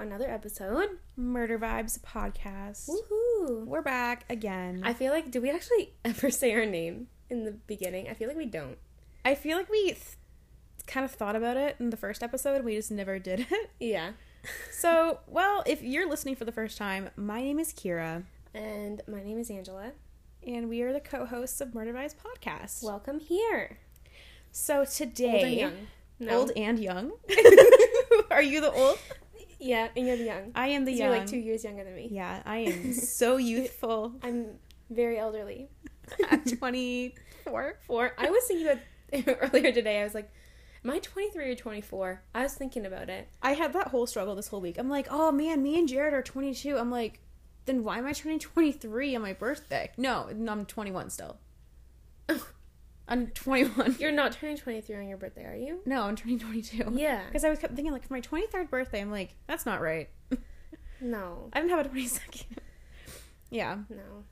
welcome back to another episode. Murder Vibes podcast. Woohoo! We're back again. I feel like, do we actually ever say our name in the beginning? I feel like we don't. I feel like we th- kind of thought about it in the first episode. We just never did it. Yeah. So, well, if you're listening for the first time, my name is Kira, And my name is Angela. and we are the co-hosts of Murder Vibes podcast. Welcome here. so today, Old and young. No. old and young. are you the old? Yeah, and you're the young. I am the young. You're like two years younger than me. Yeah, I am so youthful. I'm very elderly. At 24. Four. I was thinking about earlier today. I was like, am I 23 or 24? I was thinking about it. I had that whole struggle this whole week. I'm like, oh man, me and Jared are 22. I'm like, then why am I turning 23 on my birthday? No, no, I'm 21 still. I'm 21. You're not turning 23 on your birthday, are you? No, I'm turning 22. Yeah. Because I was kept thinking, like, for my 23rd birthday, I'm like, that's not right. No. I didn't have a 22nd. yeah, No.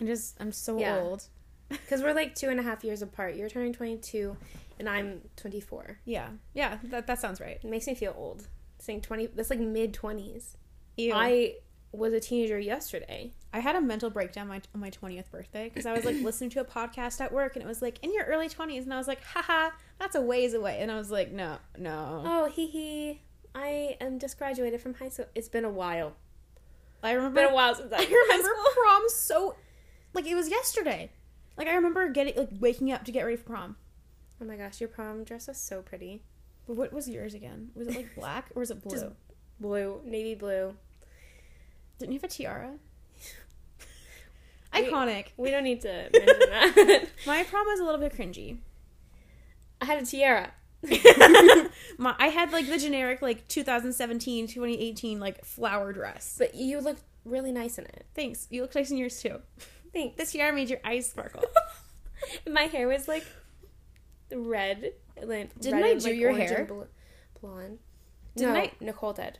I just, I'm so Yeah. old. Because we're like two and a half years apart. You're turning 22, and I'm 24. Yeah, yeah, that, that sounds right. It makes me feel old. Saying 20, that's like mid 20s. Ew. I, I was a teenager yesterday. I had a mental breakdown my, on my 20th birthday because I was like listening to a podcast at work and it was like, in your early 20s. And I was like, haha, that's a ways away. And I was like, no, no. Oh, hee hee. I am just graduated from high school. It's been a while. I It's remember been a while since I I remember prom so like it was yesterday. Like I remember getting like waking up to get ready for prom. Oh my gosh, your prom dress was so pretty. But what was yours again? Was it like black or was it blue? Just- Blue, navy blue. Didn't you have a tiara? Iconic. We don't need to mention that. My prom was a little bit cringy. I had a tiara. My, I had like the generic like 2017, 2018 like flower dress. But you looked really nice in it. Thanks. You look nice in yours too. Thanks. The tiara made your eyes sparkle. My hair was like red. Like, Didn't red I and, do like, your hair? and bl- blonde. Didn't no, I- Nicole did.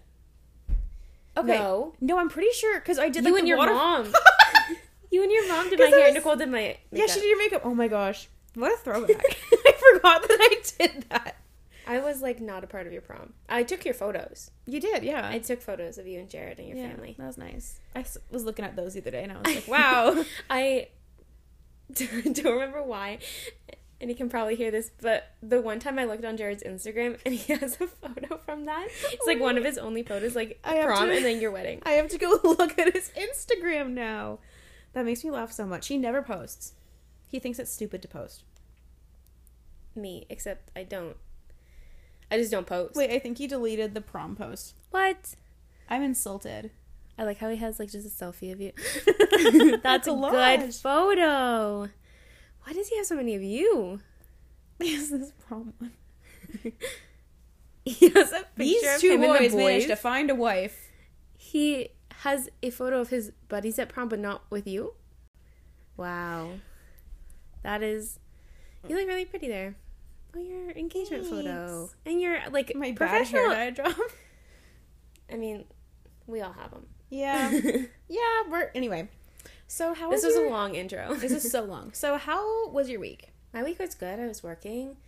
Okay. No. No, I'm pretty sure because I did you like and the your water- mom. you and your mom did my hair. was- Nicole did my makeup. Yeah, she did your makeup. Oh my gosh. What a throwback. I forgot that I did that. I was like not a part of your prom. I took your photos. You did, yeah. I took photos of you and Jared and your yeah, family. That was nice. I was looking at those the other day and I was like, wow. I don't remember why, and you can probably hear this, but the one time I looked on Jared's Instagram and he has a photo from that. It's like one of his only photos, like I prom to- and then your wedding. I have to go look at his Instagram now. That makes me laugh so much. He never posts. He thinks it's stupid to post. Me, except I don't. I just don't post. Wait, I think he deleted the prom post. what? I'm insulted. I like how he has like just a selfie of you. That's a good photo. Why does he have so many of you? Is this prom one? He has a picture These of two him the boys managed boys. to find a wife. He has a photo of his buddies at prom, but not with you. Wow, that is. You look really pretty there. Oh, your engagement photo and your like My bad professional. hair dye job. I mean, we all have them. Yeah. yeah, we're anyway. So how was this was your... a long intro. This is so long. So how was your week? My week was good. I was working,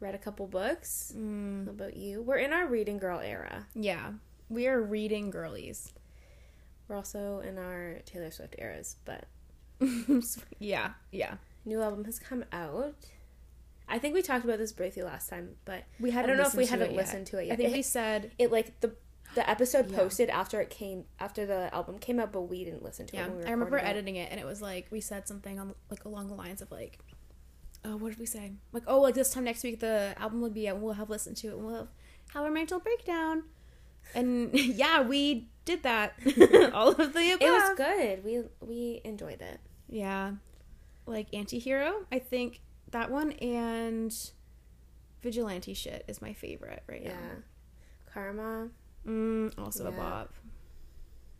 read a couple books. Mm, How about you? We're in our reading girl era. yeah. We are reading girlies. We're also in our Taylor Swift eras, but yeah, yeah. new album has come out. I think we talked about this briefly last time, but We had I don't know if we hadn't listened to it yet. I think It- we said it like the the episode Yeah. posted after it came after the album came out, but we didn't listen to yeah. it. When we I remember it. editing it, and it was like we said something on like along the lines of like, oh, what did we say? Like, oh, like this time next week the album will be out, and we'll have listened to it, and we'll have, have our mental breakdown. And yeah, we did that. All of the above. It was good. We we enjoyed it. Yeah. Like anti-hero, I think that one and vigilante shit is my favorite right Yeah, now. Karma. Mm, also a Yeah. bob.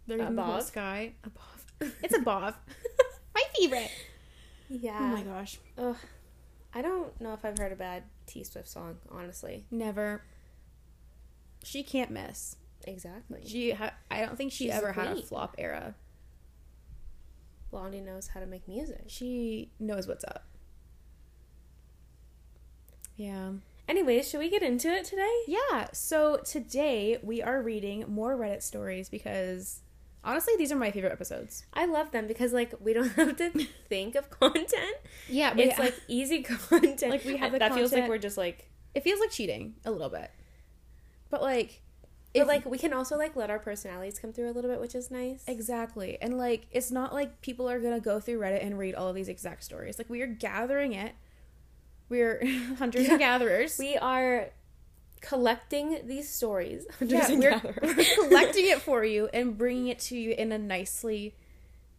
There's A a bob. Sky. A bob. It's a bob. my favorite. Yeah. Oh my gosh. Ugh. I don't know if I've heard a bad T Swift song, honestly. Never. She can't miss. Exactly. She. Ha- I don't think she She's ever had a flop era. Blondie knows how to make music. She knows what's up. Yeah. Anyways, should we get into it today? Yeah, so today we are reading more Reddit stories because honestly, these are my favorite episodes. I love them because like we don't have to think of content. Yeah, It's like easy content. Like, we have the that feels like we're just like it feels like cheating a little bit. But like but if- like we can also like let our personalities come through a little bit, which is nice. Exactly. And like it's not like people are going to go through Reddit and read all of these exact stories. Like we are gathering it. We're hunters and gatherers. We are collecting these stories. yeah, and we're, gatherers. we're collecting it for you and bringing it to you in a nicely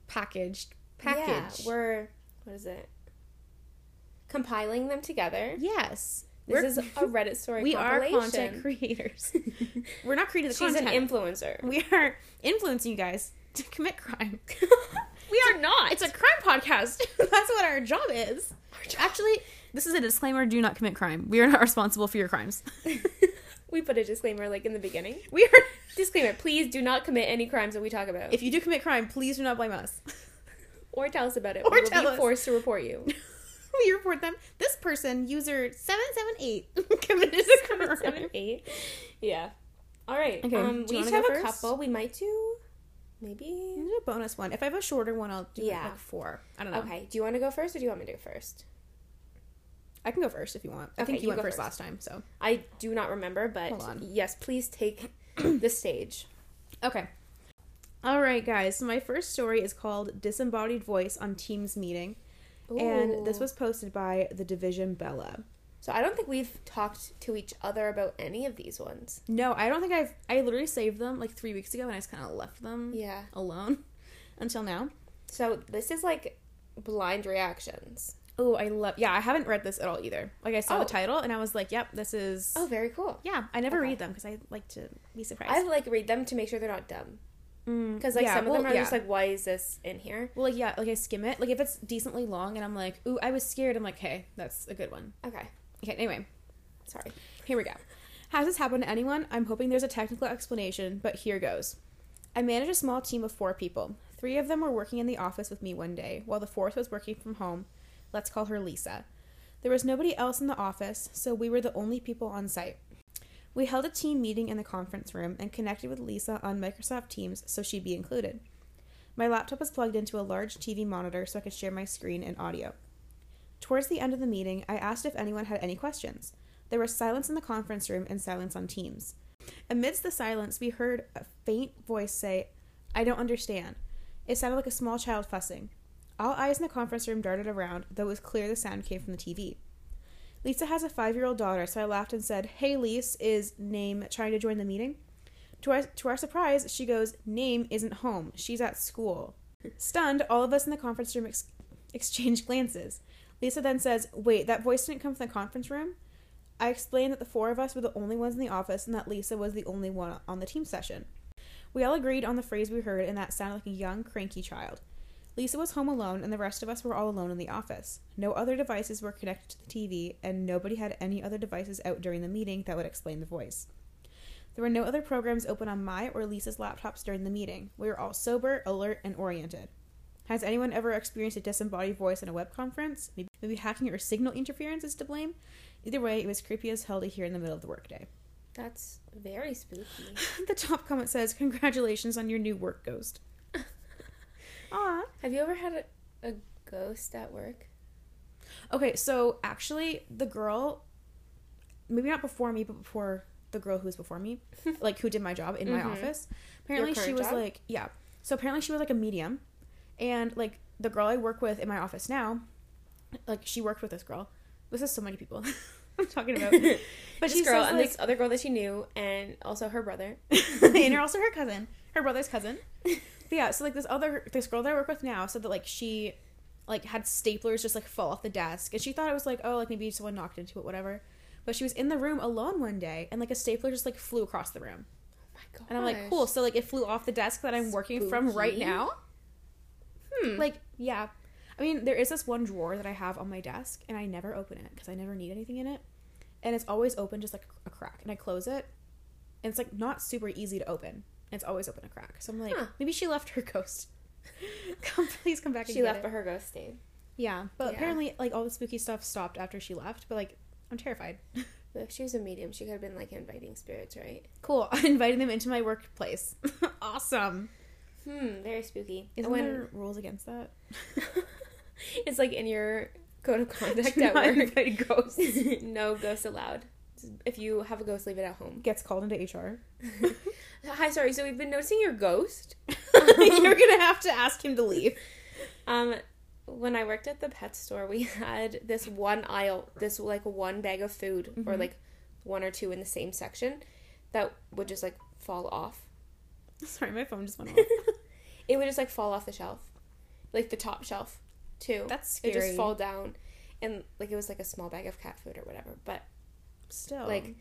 packaged package. Yeah, we're what is it? Compiling them together. yes. This We're- is a Reddit story. we are content creators. we're not creating the She's content. an influencer. we are influencing you guys to commit crime. we are not. It's a crime podcast. That's what our job is. Actually, this is a disclaimer: do not commit crime. We are not responsible for your crimes. we put a disclaimer like in the beginning. We are. Disclaimer: Please do not commit any crimes that we talk about, If you do commit crime, please do not blame us. or tell us about it. Or we will tell be us. forced to report you. we report them. This person, user seven seven eight, committed a crime. Seven, eight. Yeah. All right. Okay, Um, we each have a couple. We might do maybe. Do a bonus one. If I have a shorter one, I'll do Yeah. like four. I don't know. Okay. Do you want to go first, or do you want me to go first? I can go first if you want. I Okay, think you, you went first, first. last time, so I do not remember, but yes, please take the stage. okay. All right, guys. So my first story is called "Disembodied Voice on Teams Meeting," and this was posted by the Division Bella. So I don't think we've talked to each other about any of these ones. No, I don't think I've. I literally saved them like three weeks ago, and I just kind of left them Yeah. alone until now. So this is like blind reactions. Oh, I love. Yeah, I haven't read this at all either. Like I saw Oh. the title, and I was like, "Yep, this is." Oh, very cool. yeah. I never Okay. read them because I like to be surprised. I like read them to make sure they're not dumb. Mm, Because like yeah, some of well, them are yeah. just like, why is this in here? Well, like yeah, like I skim it. Like if it's decently long, and I'm like, "Ooh, I was scared." I'm like, "Hey, that's a good one." Okay. Okay. Anyway, Sorry. Here we go. Has this happened to anyone? I'm hoping there's a technical explanation, but here goes. I manage a small team of four people. Three of them were working in the office with me one day, while the fourth was working from home. Let's call her Lisa. There was nobody else in the office, so we were the only people on site. We held a team meeting in the conference room and connected with Lisa on Microsoft Teams so she'd be included. My laptop was plugged into a large TV monitor so I could share my screen and audio. Towards the end of the meeting, I asked if anyone had any questions. There was silence in the conference room and silence on Teams. Amidst the silence, we heard a faint voice say, I don't understand. It sounded like a small child fussing. All eyes in the conference room darted around, though it was clear the sound came from the TV. Lisa has a five year old daughter, so I laughed and said, Hey, Lise, is Name trying to join the meeting? To our, to our surprise, she goes, Name isn't home. She's at school. Stunned, all of us in the conference room ex- exchanged glances. Lisa then says, Wait, that voice didn't come from the conference room? I explained that the four of us were the only ones in the office and that Lisa was the only one on the team session. We all agreed on the phrase we heard, and that sounded like a young, cranky child. Lisa was home alone, and the rest of us were all alone in the office. No other devices were connected to the TV, and nobody had any other devices out during the meeting that would explain the voice. There were no other programs open on my or Lisa's laptops during the meeting. We were all sober, alert, and oriented. Has anyone ever experienced a disembodied voice in a web conference? Maybe, maybe hacking or signal interference is to blame? Either way, it was creepy as hell to hear in the middle of the workday. That's very spooky. the top comment says, Congratulations on your new work ghost. Aw. Have you ever had a, a ghost at work? Okay, so actually, the girl, maybe not before me, but before the girl who was before me, like who did my job in my Mhm. office, apparently she was job? like, yeah. So apparently she was like a medium. And like the girl I work with in my office now, like she worked with this girl. This is so many people I'm talking about. But But this girl says, and like- this other girl that she knew, and also her brother. and also her cousin, her brother's cousin. But yeah, so like this other this girl that I work with now said that like she like had staplers just like fall off the desk, and she thought it was like oh like maybe someone knocked into it whatever. But she was in the room alone one day, and like a stapler just like flew across the room, Oh my god. and I'm like cool. So like it flew off the desk that I'm working from right now. Hmm. Like yeah, I mean there is this one drawer that I have on my desk, and I never open it because I never need anything in it, and it's always open just like a crack, and I close it, and it's like not super easy to open. It's always open a crack. So I'm like, Huh. maybe she left her ghost. come, please come back. And she left, but her ghost stayed. Yeah, but Yeah. apparently, like all the spooky stuff stopped after she left. But like, I'm terrified. If she was a medium, she could have been like inviting spirits, right? Cool. I invited them into my workplace. awesome. Hmm, very spooky. Isn't when there rules against that? it's like in your code of conduct Do at work. ghosts. no ghosts allowed. If you have a ghost, leave it at home. Gets called into HR. Hi, sorry. So we've been noticing your ghost. You're gonna have to ask him to leave. Um, when I worked at the pet store, we had this one aisle, this like one bag of food, or Mhm. like one or two in the same section, that would just like fall off. Sorry, my phone just went off. it would just like fall off the shelf, like the top shelf, too. That's scary. it just fall down, and like it was like a small bag of cat food or whatever. But Still, like,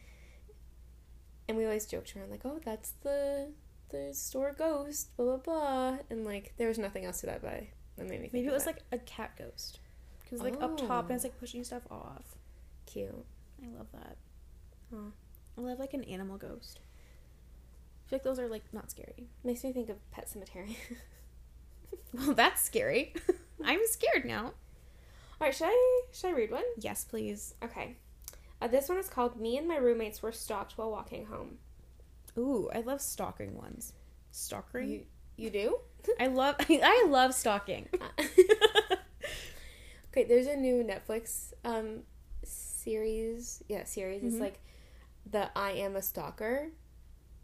and we always joked around like, oh, that's the the store ghost, blah blah blah, and like there was nothing else to that, but that made me think maybe it was that. like a cat ghost. Because like up top and it's like pushing stuff off. cute. I love that. Aw. I love like an animal ghost. I feel like those are like not scary. Makes me think of Pet Sematary. Well, that's scary. I'm scared now. All right, should I should I read one? Yes, please. Okay. Uh, this one is called "Me and my roommates were stalked while walking home." Ooh, I love stalking ones. Stalking? You you do? I love I love stalking. okay, there's a new Netflix um series. Yeah, series. It's Mhm. like the "I Am a Stalker,"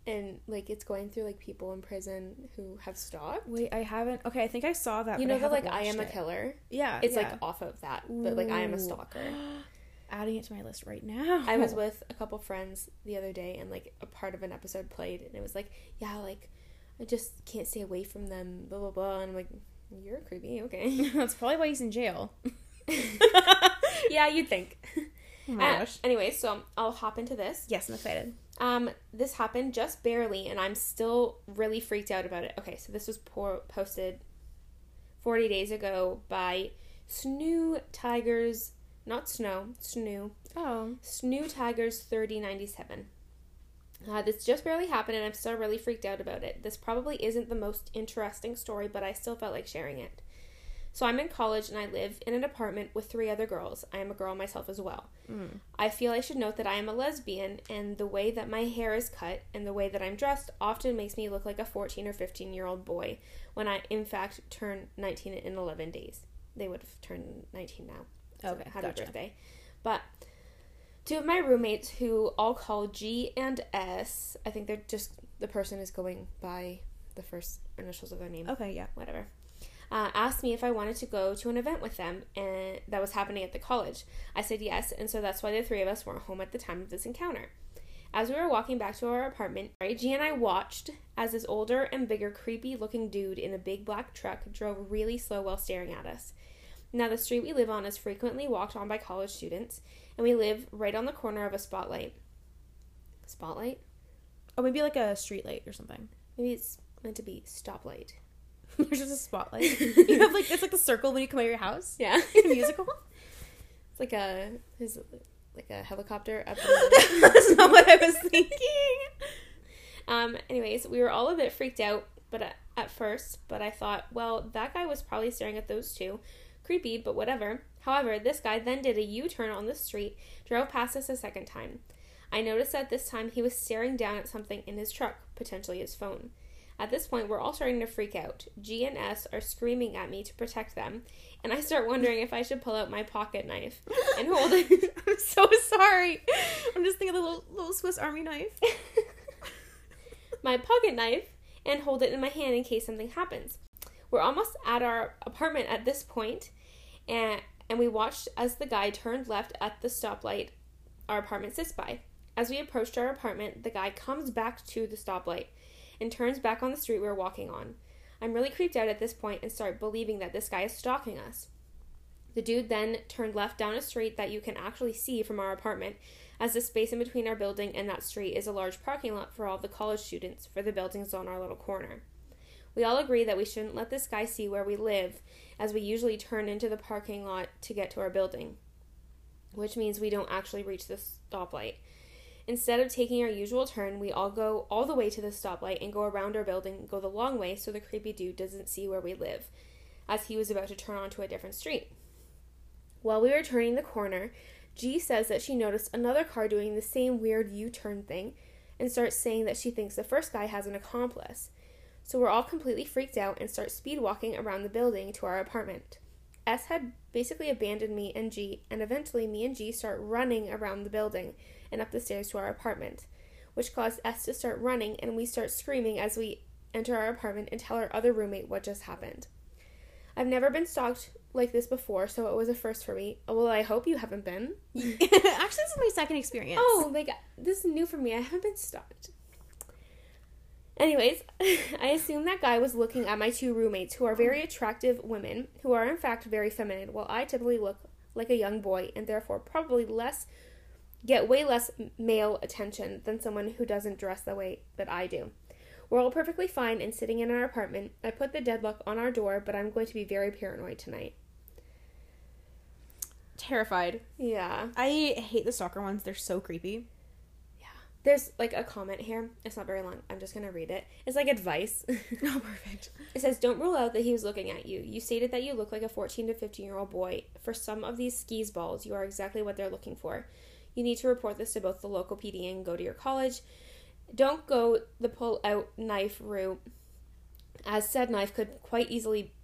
and like it's going through like people in prison who have stalked. Wait, I haven't. Okay, I think I saw that. You know the like "I Am a. Killer." Yeah, It's yeah. like off of that, but like "I Am a Stalker." Adding it to my list right now. I was with a couple friends the other day and like a part of an episode played and it was like, yeah, like I just can't stay away from them, blah blah blah and I'm like, You're creepy, okay. That's probably why he's in jail. yeah, you'd think. Oh my Uh, gosh. anyway, so I'll hop into this. Yes, I'm excited. Um, this happened just barely, and I'm still really freaked out about it. Okay, so this was por- posted 40 days ago by Snoo Tigers, not Snow, Snoo, Oh. Snoo Tigers 3097. Uh, this just barely happened, and I'm still really freaked out about it. This probably isn't the most interesting story, but I still felt like sharing it. So I'm in college and I live in an apartment with three other girls. I am a girl myself as well. Mm. I feel I should note that I am a lesbian, and the way that my hair is cut and the way that I'm dressed often makes me look like a 14 or 15 year old boy when I, in fact, turn 19 in 11 days. They would have turned 19 now. So Okay, happy gotcha. birthday. But two of my roommates, who all call G and S, I think they're just the person is going by the first initials of their name Okay, yeah. whatever, uh, asked me if I wanted to go to an event with them and that was happening at the college. I said yes, and so that's why the three of us weren't home at the time of this encounter. As we were walking back to our apartment, G and I watched as this older and bigger, creepy looking dude in a big black truck drove really slow while staring at us. Now, the street we live on is frequently walked on by college students, and we live right on the corner of a spotlight. Spotlight? Oh, maybe like a street light or something. Maybe it's meant to be stoplight. There's just a spotlight. you have like it's like a circle when you come out of your house. Yeah. In a musical. It's like a his like a helicopter up. That's not what I was thinking. um. Anyways, we were all a bit freaked out, but at, at first, but I thought, well, that guy was probably staring at those two. Creepy, but whatever. However, this guy then did a U-turn on the street, drove past us a second time. I noticed that this time he was staring down at something in his truck, potentially his phone. At this point, we're all starting to freak out. G and S are screaming at me to protect them, and I start wondering if I should pull out my pocket knife and hold it. I'm so sorry. I'm just thinking of the little, little Swiss Army knife. my pocket knife and hold it in my hand in case something happens. We're almost at our apartment at this point, and and we watched as the guy turned left at the stoplight our apartment sits by. As we approached our apartment, the guy comes back to the stoplight and turns back on the street we we're walking on. I'm really creeped out at this point and start believing that this guy is stalking us. The dude then turned left down a street that you can actually see from our apartment, as the space in between our building and that street is a large parking lot for all the college students for the buildings on our little corner. We all agree that we shouldn't let this guy see where we live, as we usually turn into the parking lot to get to our building, which means we don't actually reach the stoplight. Instead of taking our usual turn, we all go all the way to the stoplight and go around our building, go the long way so the creepy dude doesn't see where we live, as he was about to turn onto a different street. While we were turning the corner, G says that she noticed another car doing the same weird U turn thing and starts saying that she thinks the first guy has an accomplice. So we're all completely freaked out and start speed walking around the building to our apartment. S had basically abandoned me and G, and eventually me and G start running around the building and up the stairs to our apartment, which caused S to start running and we start screaming as we enter our apartment and tell our other roommate what just happened. I've never been stalked like this before, so it was a first for me. Oh, well, I hope you haven't been. Actually, this is my second experience. Oh, like this is new for me. I haven't been stalked. Anyways, I assume that guy was looking at my two roommates, who are very attractive women, who are in fact very feminine, while I typically look like a young boy and therefore probably less get way less male attention than someone who doesn't dress the way that I do. We're all perfectly fine and sitting in our apartment. I put the deadlock on our door, but I'm going to be very paranoid tonight. Terrified. Yeah. I hate the stalker ones. They're so creepy. There's like a comment here. It's not very long. I'm just going to read it. It's like advice. Oh, perfect. It says, Don't rule out that he was looking at you. You stated that you look like a 14 to 15 year old boy. For some of these skis balls, you are exactly what they're looking for. You need to report this to both the local PD and go to your college. Don't go the pull out knife route, as said knife could quite easily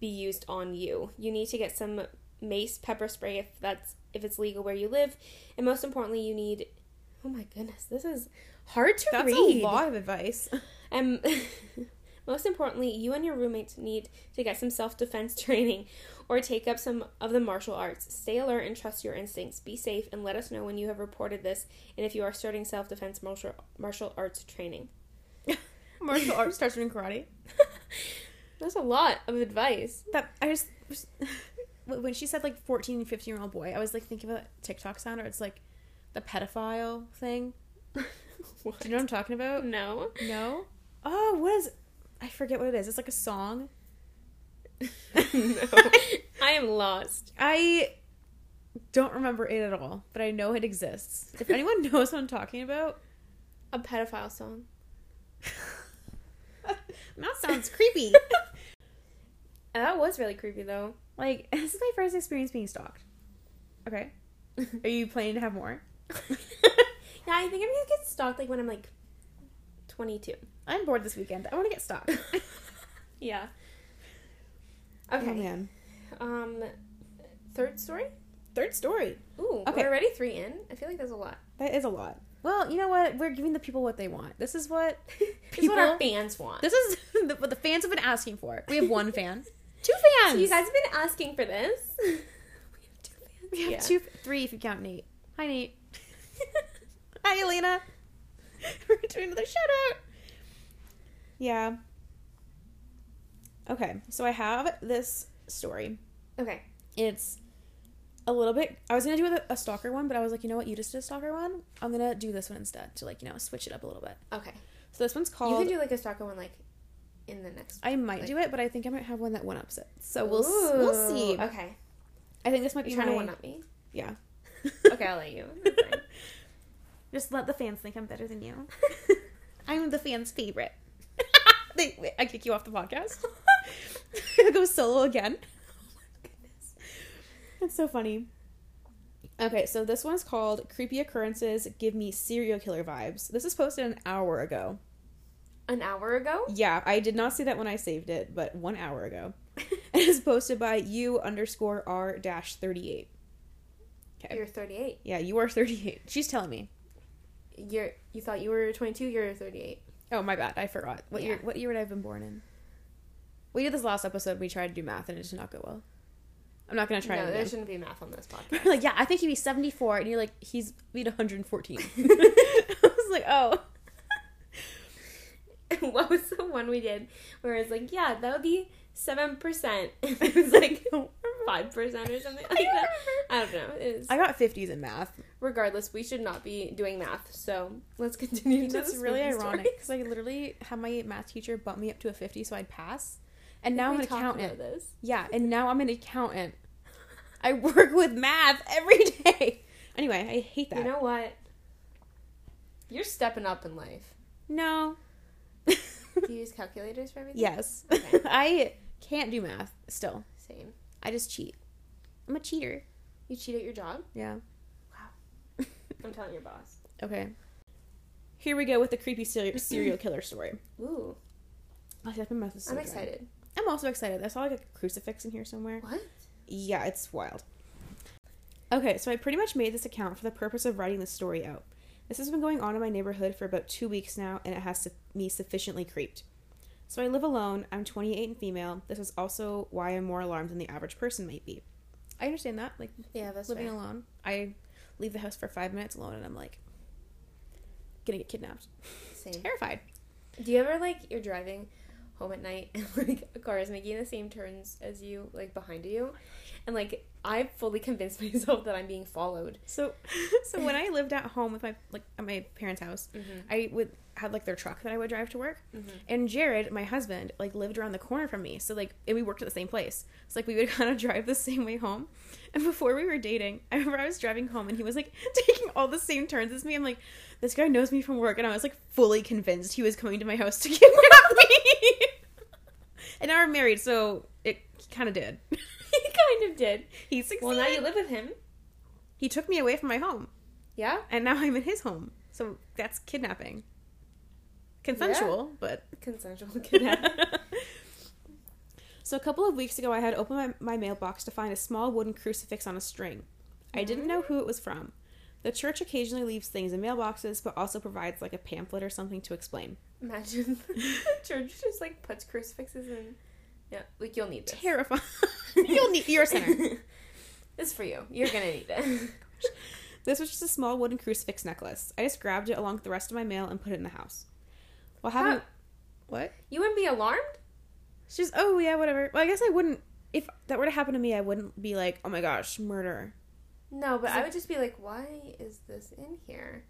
be used on you. You need to get some mace pepper spray if that's if it's legal where you live, and most importantly, you need. Oh my goodness, this is hard to That's read. That's a lot of advice. And um, most importantly, you and your roommates need to get some self defense training or take up some of the martial arts. Stay alert and trust your instincts. Be safe and let us know when you have reported this and if you are starting self defense martial, martial arts training. Martial arts starts doing karate. That's a lot of advice. That I just when she said like 14, 15 year old boy, I was like thinking about TikTok sound or it's like the pedophile thing. Do you know what I'm talking about? No. No. Oh, what is? I forget what it is. It's like a song. no. I am lost. I don't remember it at all, but I know it exists. If anyone knows what I'm talking about, A pedophile song. that sounds creepy. That was really creepy though. like this is my first experience being stalked. Okay. Are you planning to have more? Yeah, I think I'm gonna get stalked like when I'm like 22. I'm bored this weekend. I want to get stalked. Yeah. Oh Okay. man. um, third story. Third story. Ooh, Okay. we're already three in. I feel like there's a lot. That is a lot. Well, you know what? We're giving the people what they want. This is what this is what our fans want. this is the, what the fans have been asking for. We have one fan, two fans. So you guys have been asking for this. we have two fans. we have Yeah. two, three if you count Nate. Hi Nate. Hi Elena. We're doing another shout out. Yeah. Okay, so I have this story. Okay. It's a little bit. I was gonna do a, a stalker one, but I was like, you know what? You just did a stalker one. I'm gonna do this one instead to like you know switch it up a little bit. Okay. So this one's called. you can do like a stalker one like in the next. I might like- do it, but I think I might have one that one ups it. So we'll s- we'll see. Okay. I think this might be You're trying my, to one up me. Yeah. Okay, I'll let you. That's. Just let the fans think I'm better than you. I'm the fans' favorite. they, wait, I kick you off the podcast. I go solo again. Oh goodness. It's so funny. Okay, so this one's called Creepy Occurrences Give Me Serial Killer Vibes. This is posted an hour ago. An hour ago. Yeah, I did not see that when I saved it, but one hour ago. it is posted by you underscore r dash 38. Okay. You're 38. Yeah, you are 38. She's telling me. You're. You thought you were 22. You're 38. Oh my bad, I forgot. What year what year would I have been born in? We did this last episode, we tried to do math and it did not go well. I'm not gonna try no, it there shouldn't be math on this podcast. like, yeah, I think he'd be 74, and you're like, he's he'd 114. I was like, oh. what was the one we did where it's like, yeah, that would be seven percent. It was like five percent or something like that. I don't know. It is. I got 50s in math. Regardless, we should not be doing math. So let's continue. to That's the really ironic because I literally had my math teacher bump me up to a 50 so I'd pass. And now I'm an accountant. This. Yeah, and now I'm an accountant. I work with math every day. Anyway, I hate that. You know what? You're stepping up in life. no. Do you use calculators for everything? yes. Okay. I can't do math still. Same. I just cheat. I'm a cheater. You cheat at your job? Yeah. Wow. I'm telling your boss. Okay. Here we go with the creepy serial, serial killer story. Ooh, Oh, yeah, my mouth is so I'm dry. excited. I'm also excited. I saw like a crucifix in here somewhere. What? Yeah, it's wild. Okay, so I pretty much made this account for the purpose of writing this story out. This has been going on in my neighborhood for about two weeks now, and it has me sufficiently creeped. So I live alone. I'm 28 and female. This is also why I'm more alarmed than the average person might be. I understand that. Like Yeah, that's living fair. alone, I leave the house for five minutes alone, and I'm like gonna get kidnapped. Same. Terrified. Do you ever like you're driving home at night and like a car is making the same turns as you, like behind you, and like I fully convinced myself that I'm being followed. So, so when I lived at home with my like at my parents' house, Mm-hmm. I would had like their truck that I would drive to work, Mhm. and Jared, my husband, like lived around the corner from me. So like, and we worked at the same place. So like, we would kind of drive the same way home. And before we were dating, I remember I was driving home, and he was like taking all the same turns as me. I'm like, this guy knows me from work, and I was like fully convinced he was coming to my house to kidnap me. and now we're married, so it kind of did. Kind of did. He succeeded. Well, now you live with him. he took me away from my home. Yeah. and now I'm in his home. So that's kidnapping. Consensual, but Consensual kidnapping. so a couple of weeks ago, I had opened my, my mailbox to find a small wooden crucifix on a string. I didn't know who it was from. The church occasionally leaves things in mailboxes, but also provides like a pamphlet or something to explain. Imagine the church just like puts crucifixes in. Yeah, like you'll need this. Terrifying. You'll need you're a sinner. this is for you. You're gonna need it. This was just a small wooden crucifix necklace. I just grabbed it along with the rest of my mail and put it in the house. While having Huh. what? You wouldn't be alarmed? She's oh yeah whatever. Well, I guess I wouldn't. If that were to happen to me, I wouldn't be like, oh my gosh, murder. No, but I would just be like, why is this in here?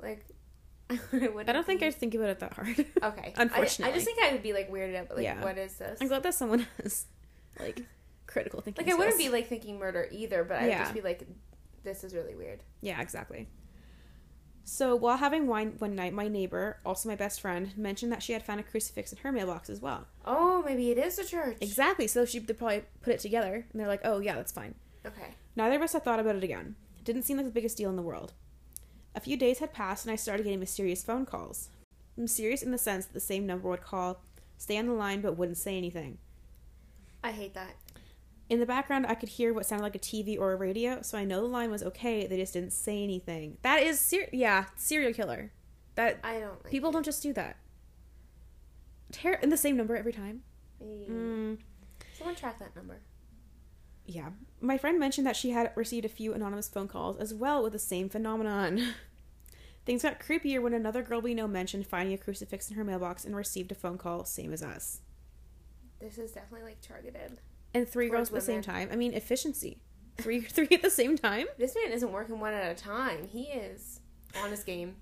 Like, I. I don't think I'd think about it that hard. Okay. Unfortunately. I, I just think I would be like weirded out. Like, Yeah. what is this? I'm glad that someone has like critical thinking. like, I wouldn't be like thinking murder either, but I would Yeah. just be like, this is really weird. Yeah, exactly. So while having wine one night, my neighbor, also my best friend, mentioned that she had found a crucifix in her mailbox as well. Oh, maybe it is a church. Exactly. So she they probably put it together, and they're like, "Oh yeah, that's fine." Okay. Neither of us had thought about it again. It didn't seem like the biggest deal in the world. A few days had passed, and I started getting mysterious phone calls. Mysterious in the sense that the same number would call, stay on the line, but wouldn't say anything. I hate that. In the background, I could hear what sounded like a TV or a radio, so I know the line was okay. They just didn't say anything. That is ser- yeah, serial killer. That I don't like people don't just do that. Ter- in the same number every time. Mm, Someone track that number. yeah, my friend mentioned that she had received a few anonymous phone calls as well with the same phenomenon. Things got creepier when another girl we know mentioned finding a crucifix in her mailbox and received a phone call, same as us. This is definitely like targeted. And three girls at the same time. I mean, efficiency. Three, three at the same time. This man isn't working one at a time. He is on his game.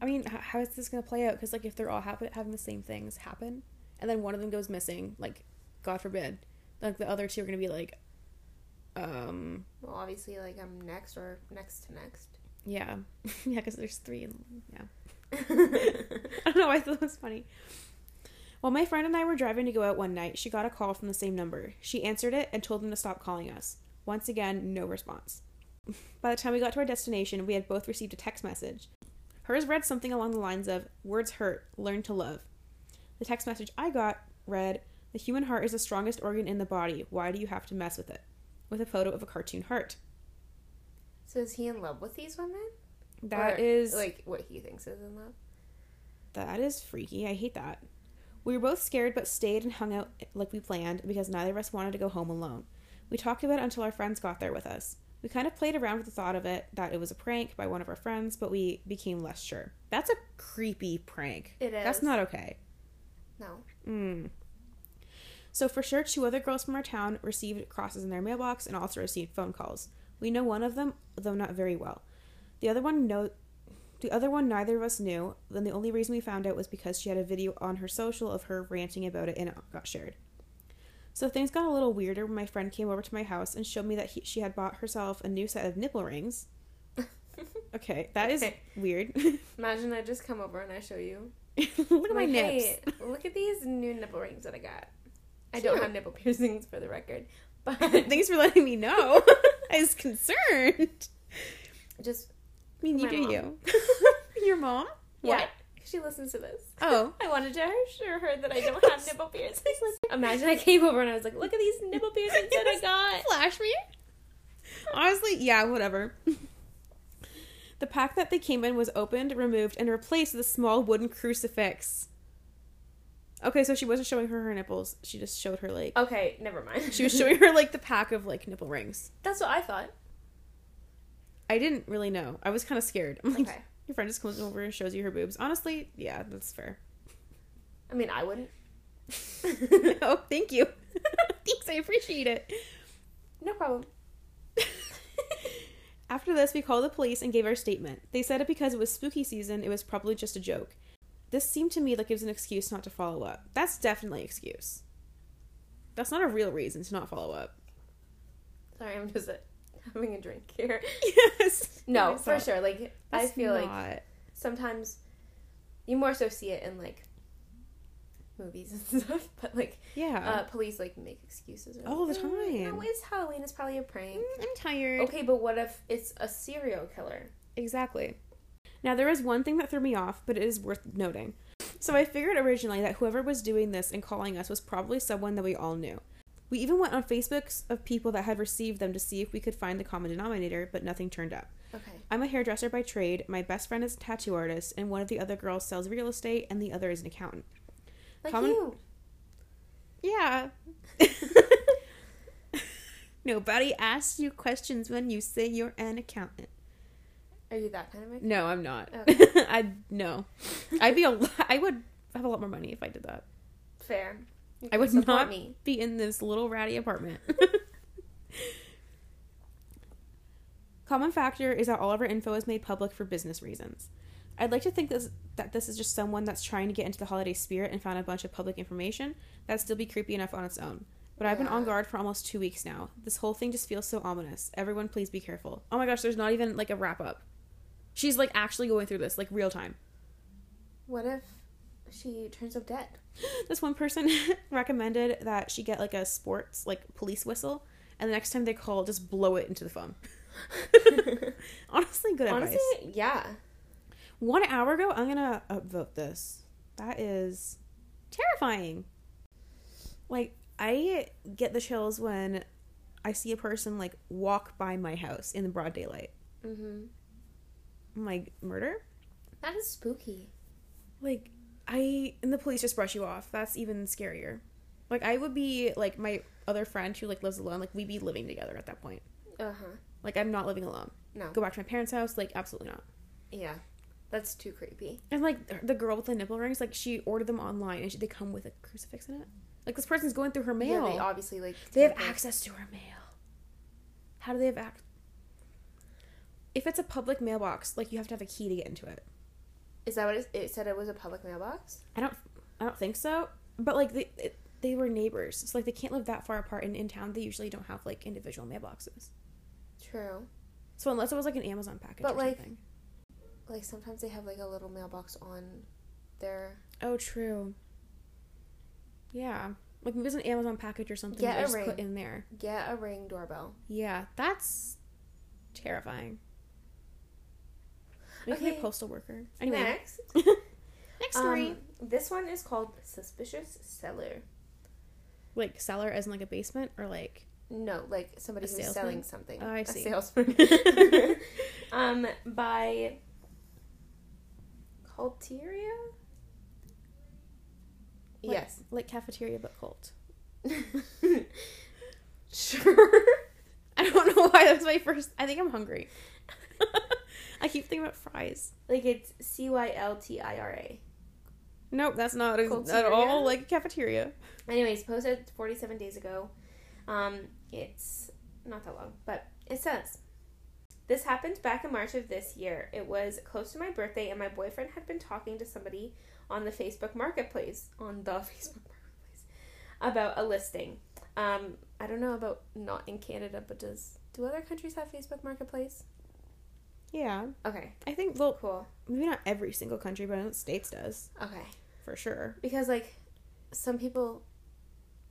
I mean, how is this going to play out? Because like, if they're all happen- having the same things happen, and then one of them goes missing, like, God forbid, like the other two are going to be like, um, Well, obviously, like I'm next or next to next. yeah, yeah, because there's three, and yeah. I don't know. I thought it was funny. While my friend and I were driving to go out one night, she got a call from the same number. She answered it and told them to stop calling us. Once again, no response. By the time we got to our destination, we had both received a text message. Hers read something along the lines of Words hurt, learn to love. The text message I got read The human heart is the strongest organ in the body. Why do you have to mess with it? With a photo of a cartoon heart. so is he in love with these women? That Or, is like what he thinks is in love. That is freaky. I hate that. We were both scared but stayed and hung out like we planned because neither of us wanted to go home alone. We talked about it until our friends got there with us. We kind of played around with the thought of it, that it was a prank by one of our friends, but we became less sure. That's a creepy prank. It is. That's not okay. No. Mm. So for sure, two other girls from our town received crosses in their mailbox and also received phone calls. We know one of them, though not very well. The other one know the other one neither of us knew. Then the only reason we found out was because she had a video on her social of her ranting about it and it got shared. So things got a little weirder when my friend came over to my house and showed me that he, she had bought herself a new set of nipple rings. Okay, that is Okay. weird. Imagine I just come over and I show you. Look at my nips. Hey, look at these new nipple rings that I got. I don't have nipple piercings for the record, but Thanks for letting me know. I was concerned. just mean, you do mom. you. Your mom? Yeah. What? She listens to this. Oh. I wanted to assure her that I don't have nipple piercings. Imagine I came over and I was like, look at these nipple piercings that I got. Flash me. Honestly, yeah, whatever. The pack that they came in was opened, removed, and replaced with a small wooden crucifix. Okay, so she wasn't showing her her nipples. She just showed her like Okay, never mind. she was showing her like the pack of like nipple rings. That's what I thought. I didn't really know. I was kind of scared. I'm like, Okay. your friend just comes over and shows you her boobs. Honestly, yeah, that's fair. I mean, I wouldn't. oh, thank you. Thanks, I appreciate it. No problem. After this, we called the police and gave our statement. They said it because it was spooky season, it was probably just a joke. This seemed to me like it was an excuse not to follow up. That's definitely excuse. That's not a real reason to not follow up. Sorry, I'm just uh, having a drink here. Yes. No, for sure. Like, I That's feel like sometimes you more so see it in like movies and stuff, but like Yeah. uh, police like make excuses All like, the "Mm, time. No, it's Halloween. It's probably a prank. Mm, I'm tired. Okay, but what if it's a serial killer? Exactly. Now, there is one thing that threw me off, but it is worth noting. So, I figured originally that whoever was doing this and calling us was probably someone that we all knew. We even went on Facebooks of people that had received them to see if we could find the common denominator, but nothing turned up. Okay. I'm a hairdresser by trade, my best friend is a tattoo artist, and one of the other girls sells real estate, and the other is an accountant. Like Common- you. Yeah. Nobody asks you questions when you say you're an accountant. Are you that kind of? a- No, I'm not. Okay. I no. I'd be a. lo- I would have a lot more money if I did that. Fair. I would not me. be in this little ratty apartment. Common factor is that all of our info is made public for business reasons. I'd like to think this, that this is just someone that's trying to get into the holiday spirit and found a bunch of public information that'd still be creepy enough on its own. But I've been on guard for almost two weeks now. This whole thing just feels so ominous. Everyone, please be careful. Oh my gosh, there's not even like a wrap up. She's like actually going through this, like real time. What if she turns up dead? This one person recommended that she get like a sports like police whistle, and the next time they call, just blow it into the phone. Honestly, good Honestly, advice. yeah. One hour ago, I'm gonna upvote this. That is terrifying. Like I get the chills when I see a person like walk by my house in the broad daylight. Mm-hmm. Like murder. That is spooky. Like I and the police just brush you off. That's even scarier. Like I would be like my other friend who like lives alone. Like we'd be living together at that point. Uh huh. Like I'm not living alone. No. Go back to my parents' house. Like absolutely not. Yeah. That's too creepy. And like the girl with the nipple rings, like she ordered them online and she, they come with a crucifix in it. Like this person's going through her mail. Yeah, they obviously like They have access to her mail. How do they have access? If it's a public mailbox, like you have to have a key to get into it. Is that what it, it said? It was a public mailbox. I don't, I don't think so. But like they, it, they were neighbors, so like they can't live that far apart. And in town, they usually don't have like individual mailboxes. True. So unless it was like an Amazon package But, or like- something. Like sometimes they have like a little mailbox on their. Oh, true. Yeah, like maybe it's an Amazon package or something. Get a just ring. put in there. Get a ring doorbell. Yeah, that's terrifying. Be Okay. a postal worker. Anyway, Next. next story. Um, this one is called Suspicious Seller. like seller as in like a basement or like No, like somebody who's selling something. Oh, I A see. salesman. um, by Culteria? Like- Yes. like cafeteria but cult. sure. I don't know why that was my first. I think I'm hungry. I keep thinking about fries. Like it's C Y L T I R A. Nope, that's not a, at all like a cafeteria. Anyways, posted 47 days ago. Um, it's not that long, but it says this happened back in March of this year. It was close to my birthday, and my boyfriend had been talking to somebody on the Facebook Marketplace on the Facebook Marketplace about a listing. Um, I don't know about not in Canada, but does do other countries have Facebook Marketplace? Yeah, Okay, I think well, cool. maybe not every single country, but I know the states does Okay, for sure. because like some people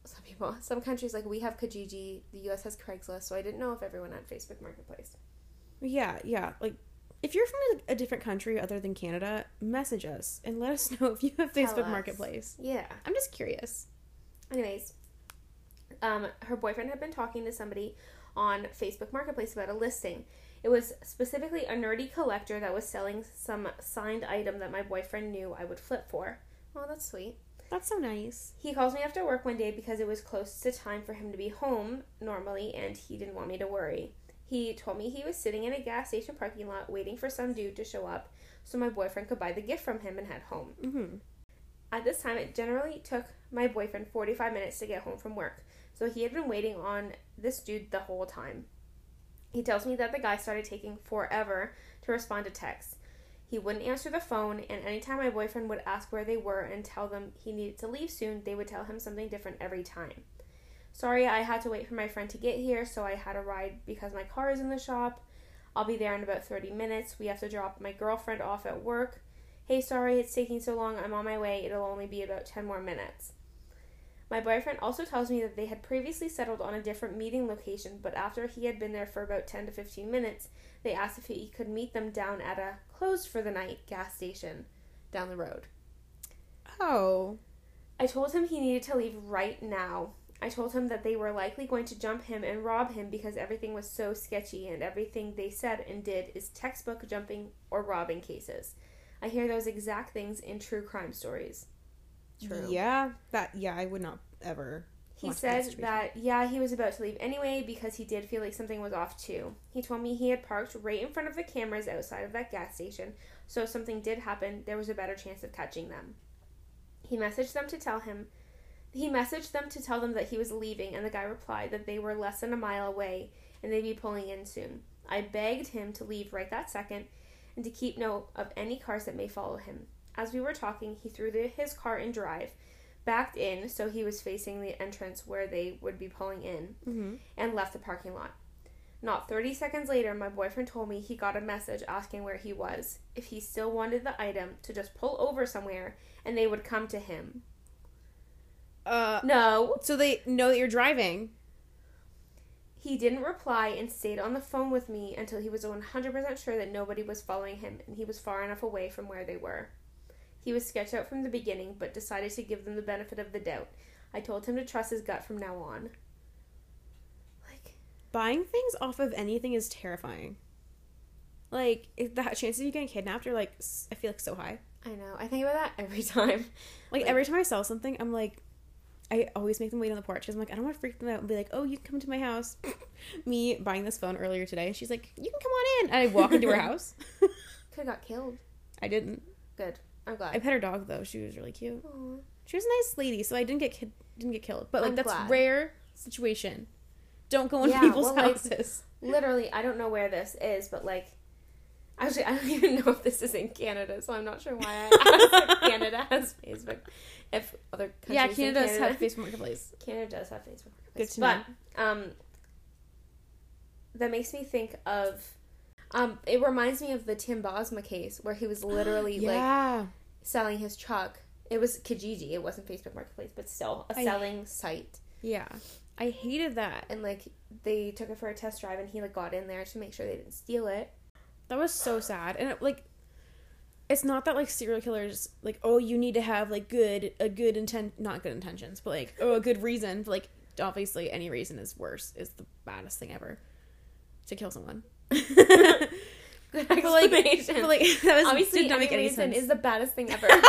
some people some countries like we have kijiji the us has craigslist so i didn't know if everyone had facebook marketplace Yeah, yeah, like if you're from a, a different country other than Canada, message us and let us know if you have Tell Facebook us. Marketplace. Yeah. I'm just curious. Anyways, um, her boyfriend had been talking to somebody on Facebook Marketplace about a listing. It was specifically a nerdy collector that was selling some signed item that my boyfriend knew I would flip for. Oh, that's sweet. That's so nice. He calls me after work one day because it was close to time for him to be home normally and he didn't want me to worry. He told me he was sitting in a gas station parking lot waiting for some dude to show up so my boyfriend could buy the gift from him and head home. Mm-hmm. At this time, it generally took my boyfriend 45 minutes to get home from work, so he had been waiting on this dude the whole time. He tells me that the guy started taking forever to respond to texts. He wouldn't answer the phone, and anytime my boyfriend would ask where they were and tell them he needed to leave soon, they would tell him something different every time. Sorry, I had to wait for my friend to get here, so I had a ride because my car is in the shop. I'll be there in about 30 minutes. We have to drop my girlfriend off at work. Hey, sorry it's taking so long. I'm on my way. It'll only be about 10 more minutes. My boyfriend also tells me that they had previously settled on a different meeting location, but after he had been there for about 10 to 15 minutes, they asked if he could meet them down at a closed for the night gas station down the road. Oh. I told him he needed to leave right now. I told him that they were likely going to jump him and rob him because everything was so sketchy and everything they said and did is textbook jumping or robbing cases. I hear those exact things in true crime stories. True. Yeah. That. Yeah. I would not ever. He said that, yeah, he was about to leave anyway because he did feel like something was off too. He told me he had parked right in front of the cameras outside of that gas station, so if something did happen, there was a better chance of catching them. He messaged them to tell him. He messaged them to tell them that he was leaving, and the guy replied that they were less than a mile away and they'd be pulling in soon. I begged him to leave right that second and to keep note of any cars that may follow him. As we were talking, he threw the, his car in drive, backed in so he was facing the entrance where they would be pulling in, Mm-hmm. and left the parking lot. Not 30 seconds later, my boyfriend told me he got a message asking where he was, if he still wanted the item, to just pull over somewhere and they would come to him. Uh. No, So they know that you're driving. he didn't reply and stayed on the phone with me until he was 100% sure that nobody was following him and he was far enough away from where they were. He was sketched out from the beginning, but decided to give them the benefit of the doubt. I told him to trust his gut from now on. Like, Buying things off of anything is terrifying. Like if the chances of you getting kidnapped are like I feel like so high. I know. I think about that every time. Like, Like- every time I sell something, I'm like, I always make them wait on the porch because I'm like, I don't want to freak them out and be like, oh, you can come to my house. Me buying this phone earlier today, and she's like, you can come on in. And I walk into her house. Could have got killed. I didn't. Good. I'm glad. I pet her dog though. She was really cute. Aw. She was a nice lady, so I didn't get kid- didn't get killed. But like I'm that's glad. rare situation. Don't go in Yeah, people's well, like- Literally, I don't know where this is, but like, actually, I don't even know if this is in Canada, so I'm not sure why I asked if Canada has Facebook. If other countries yeah, in Canada does have Facebook Marketplace. Canada does have Facebook. Good to but, know. um, that makes me think of. Um, it reminds me of the Tim Bosma case where he was literally like selling his truck. It was Kijiji. It wasn't Facebook Marketplace, but still a I- selling site. Yeah. I hated that. And like they took it for a test drive, and he like got in there to make sure they didn't steal it. That was so sad. And it, like it's not that like serial killers like oh you need to have like good a good intent not good intentions but like oh a good reason like obviously any reason is worse is the baddest thing ever to kill someone Good but like, explanation. but, like that was Obviously, did not make any sense is the baddest thing ever.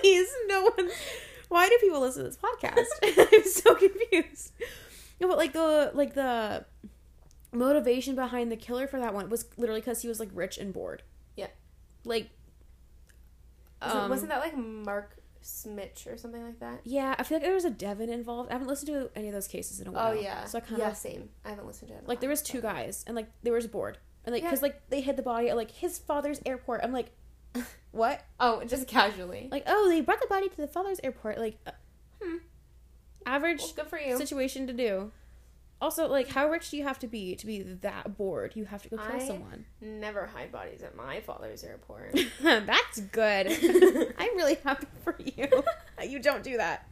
please no one why do people listen to this podcast i'm so confused no but like the like the motivation behind the killer for that one was literally because he was like rich and bored Yeah. like um, wasn't that like Mark Smich or something like that? yeah i feel like there was a devin involved i haven't listened to any of those cases in a while Oh yeah, so i kind of yeah, same. I haven't listened to it. a like there was two guys and like they were just bored and like Yeah. because like they hid the body at like his father's airport i'm like what Oh, just casually. like oh they brought the body to the father's airport like uh, Hmm. average Well, good for you. situation to do. Also, like, how rich do you have to be to be that bored? You have to go kill I- someone. Never hide bodies at my father's airport. That's good. I'm really happy for you. you don't do that.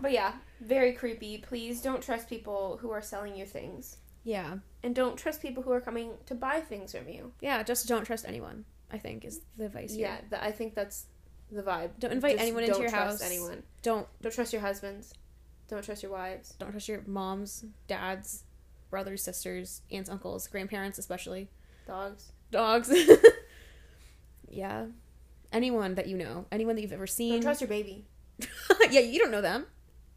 but yeah, very creepy. Please don't trust people who are selling you things. Yeah. and don't trust people who are coming to buy things from you. Yeah, just don't trust anyone, I think is the advice here. Yeah, th- I think that's the vibe. Don't invite Just anyone into don't your trust house. Anyone. Don't Don't trust your husbands. Don't trust your wives. don't trust your moms, dads, brothers, sisters, aunts, uncles, grandparents especially. Dogs. Dogs. yeah. Anyone that you know. Anyone that you've ever seen. Don't trust your baby. yeah, you don't know them.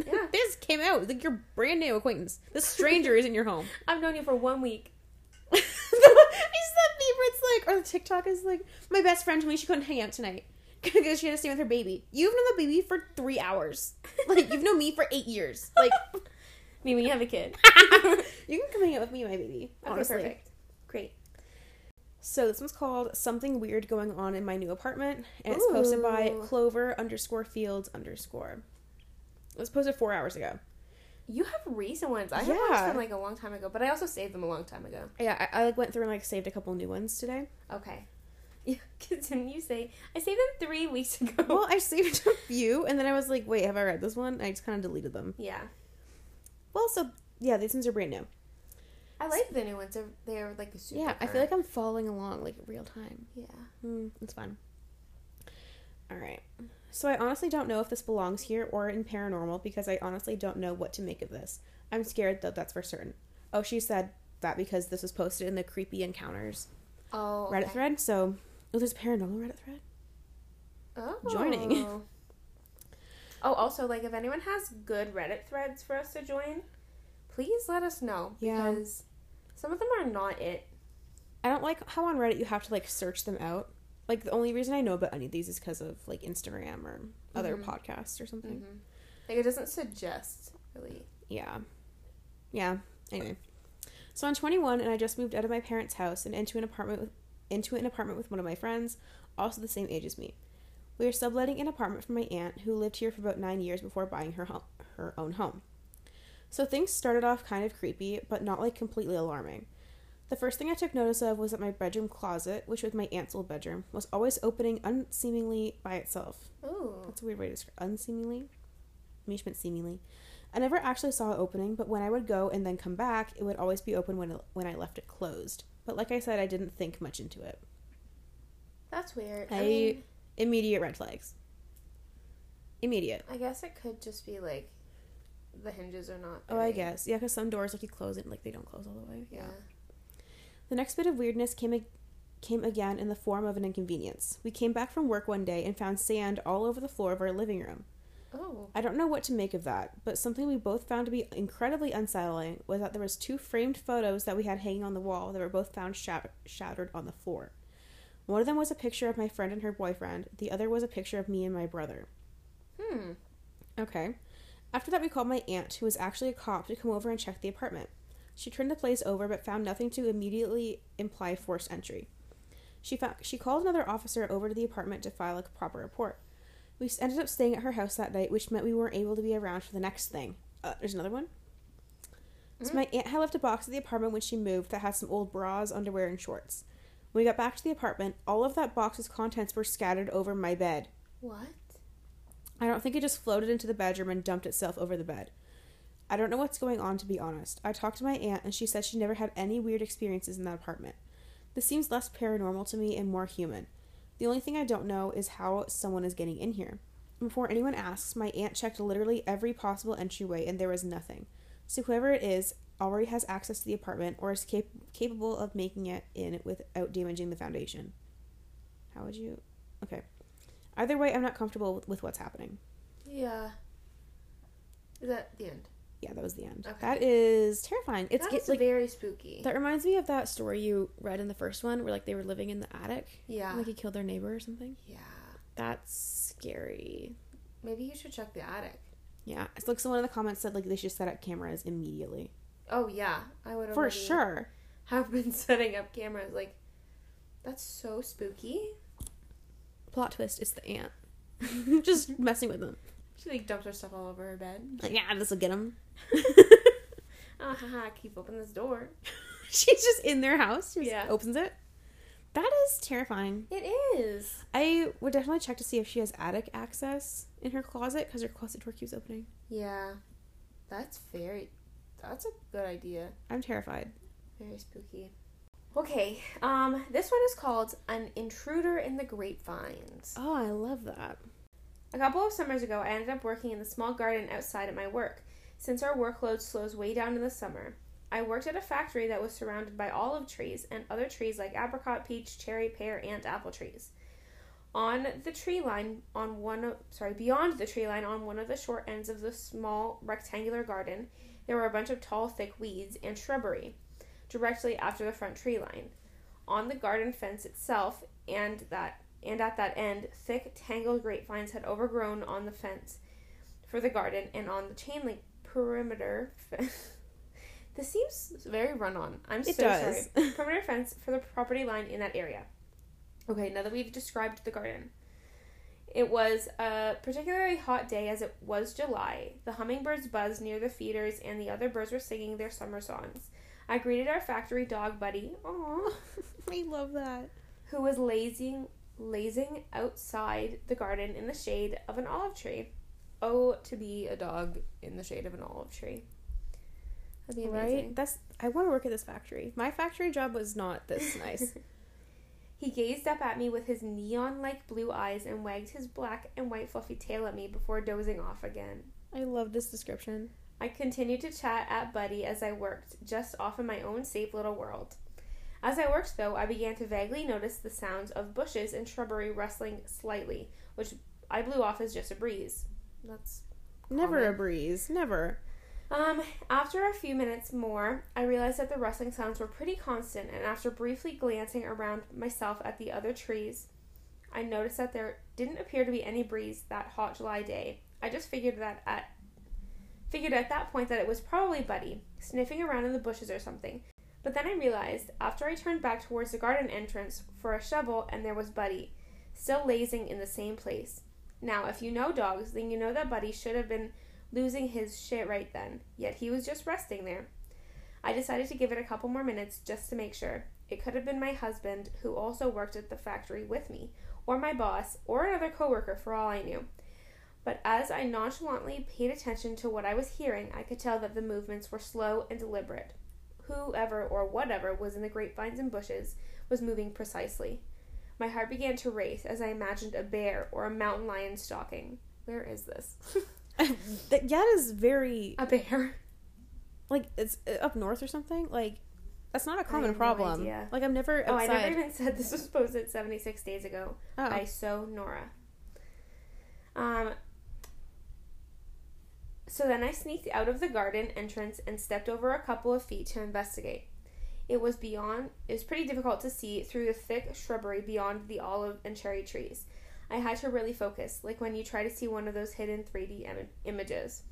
Yeah. this came out. Like your brand new acquaintance. This stranger is in your home. I've known you for one week. Is that meme where it's like, or the TikTok is like, my best friend told me she couldn't hang out tonight because she had to stay with her baby. You've known the baby for three hours. Like you've known me for eight years. Like mean, when you have a kid. you can come hang out with me and my baby. Okay, Honestly. perfect. Great. So this one's called "Something Weird Going On in My New Apartment," and it's posted by. Clover underscore Fields underscore. It was posted four hours ago. You have recent ones. I have Yeah. ones from like a long time ago, but I also saved them a long time ago. Yeah, I, I like went through and like saved a couple new ones today. Okay. Didn't you say I saved them three weeks ago? Well, I saved a few, and then I was like, "Wait, have I read this one?" I just kind of deleted them. yeah, Well, so yeah, these ones are brand new. I like the new ones. They're they're like super. yeah, I feel like I'm following along like real time. yeah. Mm, it's fun. All right. So I honestly don't know if this belongs here or in paranormal because I honestly don't know what to make of this. I'm scared though. that's for certain. Oh, she said that because this was posted in the creepy encounters Oh. Reddit thread. So, oh, there's a paranormal Reddit thread. Oh. Joining. Oh, also, like if anyone has good Reddit threads for us to join, please let us know Yeah. because some of them are not it. I don't like how on Reddit you have to like search them out. Like the only reason I know about any of these is because of like Instagram or other Mhm. podcasts or something. hmm Like it doesn't suggest really. Yeah. Yeah. Anyway. So I'm 21 and I just moved out of my parents' house and into an apartment with into an apartment with one of my friends, also the same age as me. We are subletting an apartment from my aunt who lived here for about 9 years before buying her home, her own home. So things started off kind of creepy, but not like completely alarming. The first thing I took notice of was that my bedroom closet, which was my aunt's old bedroom, was always opening unseemingly by itself. Ooh. That's a weird way to describe unseemingly. I she meant seemingly. I never actually saw it opening, but when I would go and then come back, it would always be open when when I left it closed. But like I said, I didn't think much into it. That's weird. I- I mean, Immediate red flags. Immediate. I guess it could just be like the hinges are not. Oh, I guess. Yeah, because some doors, like you close it, like they don't close all the way. Yeah. The next bit of weirdness came ag- came again in the form of an inconvenience. We came back from work one day and found sand all over the floor of our living room. Oh. I don't know what to make of that, but something we both found to be incredibly unsettling was that there was two framed photos that we had hanging on the wall that were both found shat- shattered on the floor. One of them was a picture of my friend and her boyfriend. The other was a picture of me and my brother. Hmm. Okay. After that, we called my aunt, who was actually a cop, to come over and check the apartment. She turned the place over, but found nothing to immediately imply forced entry. She found she called another officer over to the apartment to file a proper report. We ended up staying at her house that night, which meant we weren't able to be around for the next thing. Uh, there's another one. So my aunt had left a box at the apartment when she moved that had some old bras, underwear, and shorts. When we got back to the apartment, all of that box's contents were scattered over my bed. What? I don't think it just floated into the bedroom and dumped itself over the bed. I don't know what's going on, to be honest. I talked to my aunt, and she said she never had any weird experiences in that apartment. This seems less paranormal to me and more human. The only thing I don't know is how someone is getting in here. Before anyone asks, my aunt checked literally every possible entryway, and there was nothing. So whoever it is already has access to the apartment or is cap- capable of making it in without damaging the foundation. How would you? Okay. Either way, I'm not comfortable with, with what's happening. Yeah. Is that the end? Yeah, that was the end. Okay. That is terrifying. It's That get, like very spooky. that reminds me of that story you read in the first one, where like they were living in the attic, yeah. and, like he killed their neighbor or something. yeah. That's scary. Maybe you should check the attic. Yeah, it's like someone in the comments said like they should set up cameras immediately Oh yeah, I would for sure. have been setting up cameras. Like, that's so spooky. Plot twist: it's the ant, just messing with them. She like dumps her stuff all over her bed. Like, yeah, this will get them. Ah haha, keep open this door. She's just in their house. She Yeah. opens it. That is terrifying. It is. I would definitely check to see if she has attic access in her closet because her closet door keeps opening. Yeah. That's very That's a good idea. I'm terrified. Very spooky. Okay, um, this one is called An Intruder in the Grapevines. Oh, I love that. A couple of summers ago, I ended up working in the small garden outside at my work, since our workload slows way down in the summer. I worked at a factory that was surrounded by olive trees and other trees like apricot, peach, cherry, pear, and apple trees. On the tree line, on one of, sorry, beyond the tree line, on one of the short ends of the small rectangular garden, there were a bunch of tall, thick weeds and shrubbery, directly after the front tree line. On the garden fence itself, and that and at that end, thick, tangled grapevines had overgrown on the fence for the garden and on the chain link perimeter. this seems very run on. I'm so sorry. perimeter fence for the property line in that area. Okay, now that we've described the garden. It was a particularly hot day as it was July. The hummingbirds buzzed near the feeders and the other birds were singing their summer songs. I greeted our factory dog buddy, aww, I love that. who was lazing lazing outside the garden in the shade of an olive tree. Oh, to be a dog in the shade of an olive tree. That'd be amazing. Right? That's I want to work at this factory. My factory job was not this nice. He gazed up at me with his neon like blue eyes and wagged his black and white fluffy tail at me before dozing off again. I love this description. I continued to chat at Buddy as I worked, just off in my own safe little world. As I worked, though, I began to vaguely notice the sounds of bushes and shrubbery rustling slightly, which I blew off as just a breeze. That's Never Common. a breeze. Never. Um, after a few minutes more, I realized that the rustling sounds were pretty constant, and after briefly glancing around myself at the other trees, I noticed that there didn't appear to be any breeze that hot July day. I just figured that at figured at that point that it was probably Buddy sniffing around in the bushes or something. But then I realized after I turned back towards the garden entrance for a shovel and there was Buddy, still lazing in the same place. Now, if you know dogs, then you know that Buddy should have been losing his shit right then, yet he was just resting there. I decided to give it a couple more minutes just to make sure. It could have been my husband, who also worked at the factory with me, or my boss, or another coworker for all I knew. But as I nonchalantly paid attention to what I was hearing, I could tell that the movements were slow and deliberate. Whoever or whatever was in the grapevines and bushes was moving precisely. My heart began to race as I imagined a bear or a mountain lion stalking. Where is this? that, that is very a bear. like it's uh, up north or something. Like that's not a common no problem. idea. like I'm never Oh, I never even said this was posted 76 days ago oh. by So Nora. Um, so then I sneaked out of the garden entrance and stepped over a couple of feet to investigate. It was beyond, it was pretty difficult to see through the thick shrubbery beyond the olive and cherry trees. I had to really focus, like when you try to see one of those hidden 3D Im- images.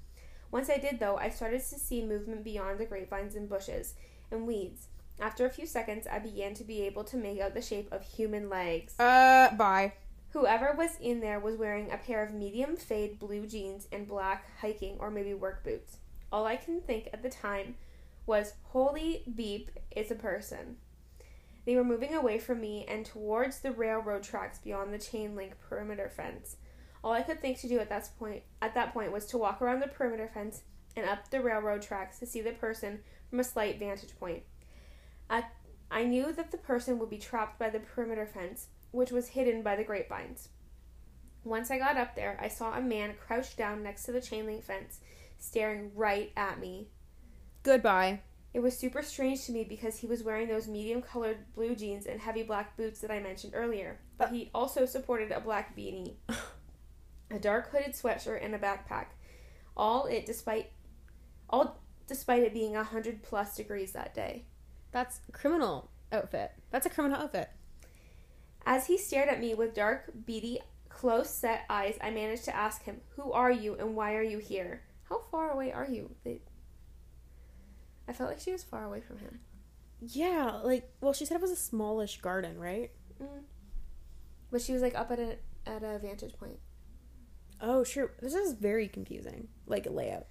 Once I did, though, I started to see movement beyond the grapevines and bushes and weeds. After a few seconds, I began to be able to make out the shape of human legs. uh bye. Whoever was in there was wearing a pair of medium fade blue jeans and black hiking or maybe work boots. All I can think at the time was, Holy beep, it's a person. They were moving away from me and towards the railroad tracks beyond the chain link perimeter fence. All I could think to do at that point at that point was to walk around the perimeter fence and up the railroad tracks to see the person from a slight vantage point. At, I knew that the person would be trapped by the perimeter fence, which was hidden by the grapevines. Once I got up there, I saw a man crouched down next to the chain link fence, staring right at me. Goodbye. It was super strange to me because he was wearing those medium colored blue jeans and heavy black boots that I mentioned earlier, but he also supported a black beanie, a dark hooded sweatshirt, and a backpack. All it despite all despite it being a hundred plus degrees that day. That's criminal outfit. That's a criminal outfit. As he stared at me with dark, beady, close set eyes, I managed to ask him, Who are you and why are you here? How far away are you? They... I felt like she was far away from him. Yeah, like well, she said it was a smallish garden, right? Mm. But she was like up at a at a vantage point. Oh, sure. This is very confusing. Like a layout.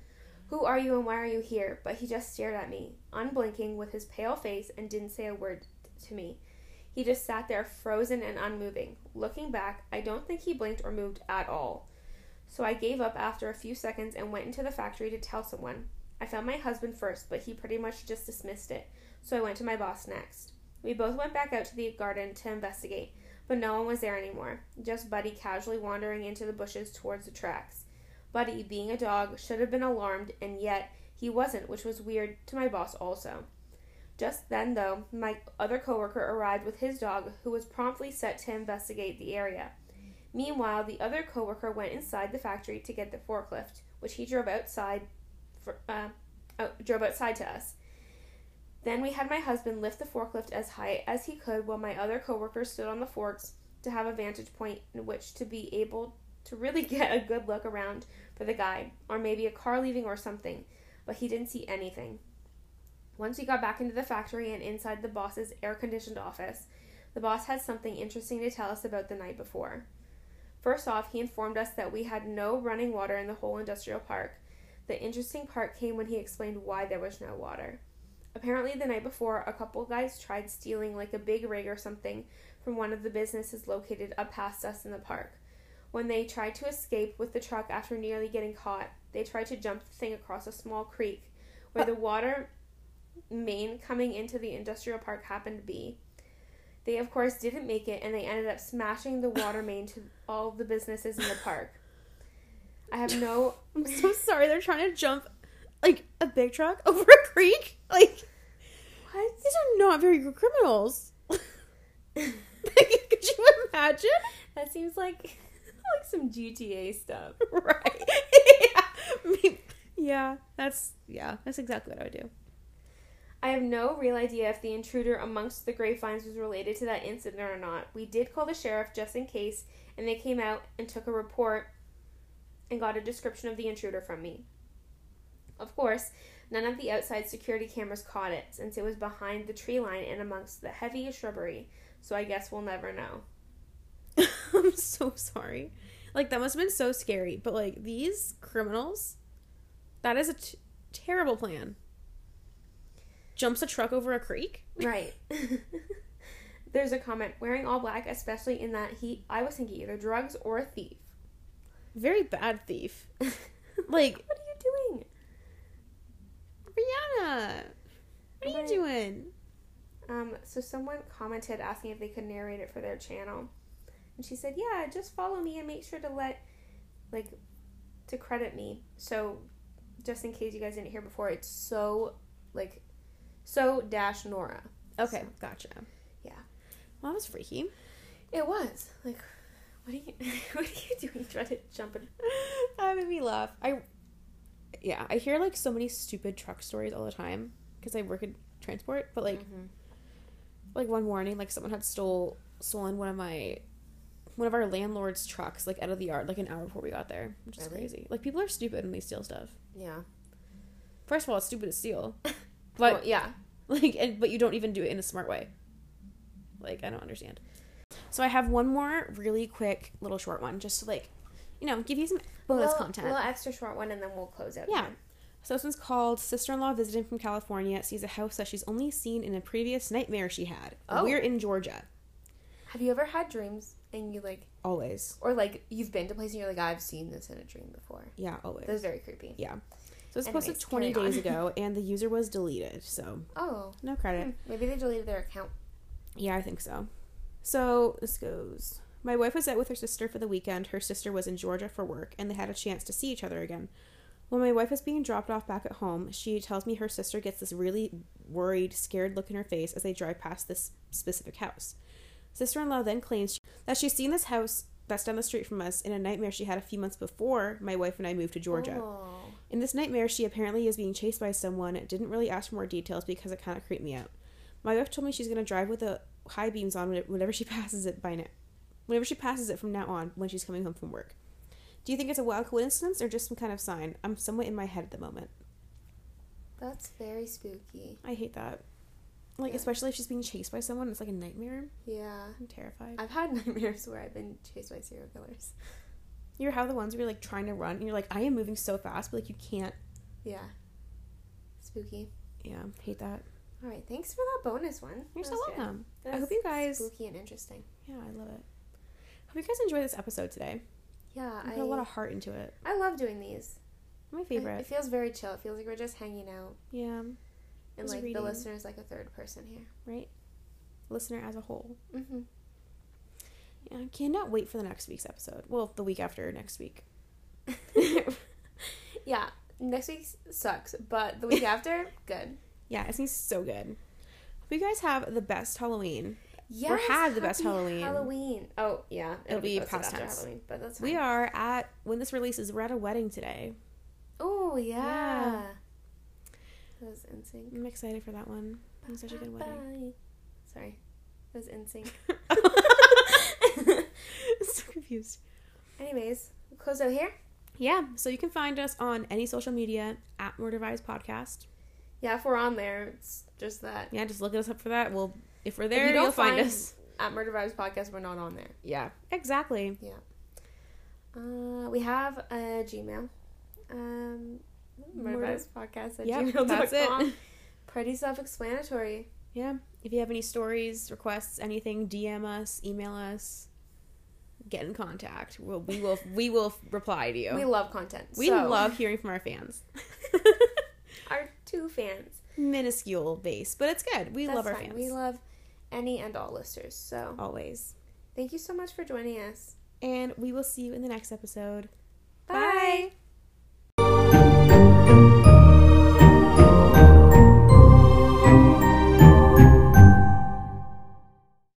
Who are you and why are you here? But he just stared at me, unblinking with his pale face, and didn't say a word to me. He just sat there, frozen and unmoving. Looking back, I don't think he blinked or moved at all. So I gave up after a few seconds and went into the factory to tell someone. I found my husband first, but he pretty much just dismissed it, so I went to my boss next. We both went back out to the garden to investigate, but no one was there anymore, just Buddy casually wandering into the bushes towards the tracks. Buddy, being a dog, should have been alarmed, and yet he wasn't, which was weird to my boss also. Just then, though, my other coworker arrived with his dog, who was promptly set to investigate the area. Meanwhile, the other coworker went inside the factory to get the forklift, which he drove outside, for, uh, oh, drove outside to us. Then we had my husband lift the forklift as high as he could, while my other coworker stood on the forks to have a vantage point in which to be able to really get a good look around for the guy, or maybe a car leaving or something. But he didn't see anything. Once we got back into the factory and inside the boss's air conditioned office, the boss had something interesting to tell us about the night before. First off, he informed us that we had no running water in the whole industrial park. The interesting part came when he explained why there was no water. Apparently, the night before, a couple guys tried stealing like a big rig or something from one of the businesses located up past us in the park. When they tried to escape with the truck after nearly getting caught, they tried to jump the thing across a small creek where the water main coming into the industrial park happened to be. They, of course, didn't make it and they ended up smashing the water main to all the businesses in the park. I have no. I'm so sorry. They're trying to jump like a big truck over a creek. Like, What? these are not very good criminals. Could you imagine? That seems like like some GTA stuff. Right. yeah. Me- yeah. That's yeah. That's exactly what I would do. I have no real idea if the intruder amongst the grapevines was related to that incident or not. We did call the sheriff just in case, and they came out and took a report and got a description of the intruder from me. Of course, none of the outside security cameras caught it, since it was behind the tree line and amongst the heavy shrubbery, so I guess we'll never know. I'm so sorry. Like that must have been so scary. But like these criminals, that is a t- terrible plan. Jumps a truck over a creek. Right. There's a comment wearing all black, especially in that heat. I was thinking either drugs or a thief. Very bad thief. Like, what are you doing? Rihanna, what are you doing? Um, so someone commented asking if they could narrate it for their channel, and she said, "Yeah, just follow me and make sure to let, like, to credit me." So, just in case you guys didn't hear before, it's so like, so dash Nora. Okay, gotcha. Yeah. Well, that was freaky. It was like, what are you, what are you doing? Trying to jump in? that made me laugh. I, yeah, I hear like so many stupid truck stories all the time because I work in transport. But like, Mhm. like one morning, like someone had stole stolen one of my, one of our landlord's trucks like out of the yard like an hour before we got there, which is Really? crazy. Like people are stupid when they steal stuff. yeah, First of all, it's stupid to steal, but but yeah, like, and, but you don't even do it in a smart way. Like I don't understand. So I have one more really quick little short one, just to like, you know, give you some bonus Little- content. A little extra short one, and then we'll close out. Yeah. here. So this one's called Sister in Law Visiting from California sees a house that she's only seen in a previous nightmare she had. Oh. We're in Georgia. Have you ever had dreams and you like, Always. or like you've been to places and you're like, I've seen this in a dream before? Yeah, always. That was very creepy. Yeah. So it's Anyways, posted 20 days ago and the user was deleted. So Oh, no credit. hmm, maybe they deleted their account. Yeah, I think so. So this goes. My wife was out with her sister for the weekend. Her sister was in Georgia for work, and they had a chance to see each other again. When my wife is being dropped off back at home, she tells me her sister gets this really worried, scared look in her face as they drive past this specific house. Sister in law then claims that she's seen this house that's down the street from us in a nightmare she had a few months before my wife and I moved to Georgia. Oh. In this nightmare, she apparently is being chased by someone. Didn't really ask for more details because it kind of creeped me out. My wife told me she's going to drive with the high beams on when- whenever she passes it by now. Whenever she passes it from now on when she's coming home from work. Do you think it's a wild coincidence or just some kind of sign? I'm somewhat in my head at the moment. That's very spooky. I hate that. Like, Yeah. especially if she's being chased by someone, it's like a nightmare. Yeah. I'm terrified. I've had nightmares where I've been chased by serial killers. You have the ones where you're like trying to run and you're like, I am moving so fast, but like you can't. Yeah. Spooky. Yeah, hate that. All right. Thanks for that bonus one. You're That so welcome. I hope you guys. spooky and interesting. Yeah, I love it. Hope you guys enjoy this episode today. Yeah, I I put a lot of heart into it. I love doing these. My It- favorite. It feels very chill. It feels like we're just hanging out, yeah. and like reading. the listener is like a third person here. Right. Listener as a whole. Mm-hmm. Yeah, I cannot wait for the next week's episode. Well, the week after next week. Yeah, next week sucks, but the week after, good. Yeah, it seems so good. Hope you guys have the best Halloween. Yes, had the best Halloween. Halloween. Oh yeah, It'll be posted past after. Halloween, but that's fine. We are at when this releases. We're at a wedding today. Oh yeah. That was NSYNC. I'm excited for that one. It was such a good wedding. Bye. Sorry, that was NSYNC. so confused. Anyways, we'll close out here. Yeah, so you can find us on any social media at Murder Vibes Podcast. Yeah, if we're on there, it's just that. Yeah, just look us up for that. Well, if we're If there, you don't you'll find, find- us. At Murder Vibes Podcast, we're not on there. Yeah, exactly. Yeah. Uh, we have a Gmail. Um, Murder Murder- Vibes Podcast at Yep, gmail.com. that's it. Pretty self-explanatory. Yeah. If you have any stories, requests, anything, DM us, email us, get in contact. We'll, we will we will reply to you. We love content. We so- love hearing from our fans. two fans. Minuscule base, but it's good. We That's love our fine. fans. We love any and all listeners. So always. Thank you so much for joining us. And we will see you in the next episode. Bye. Bye.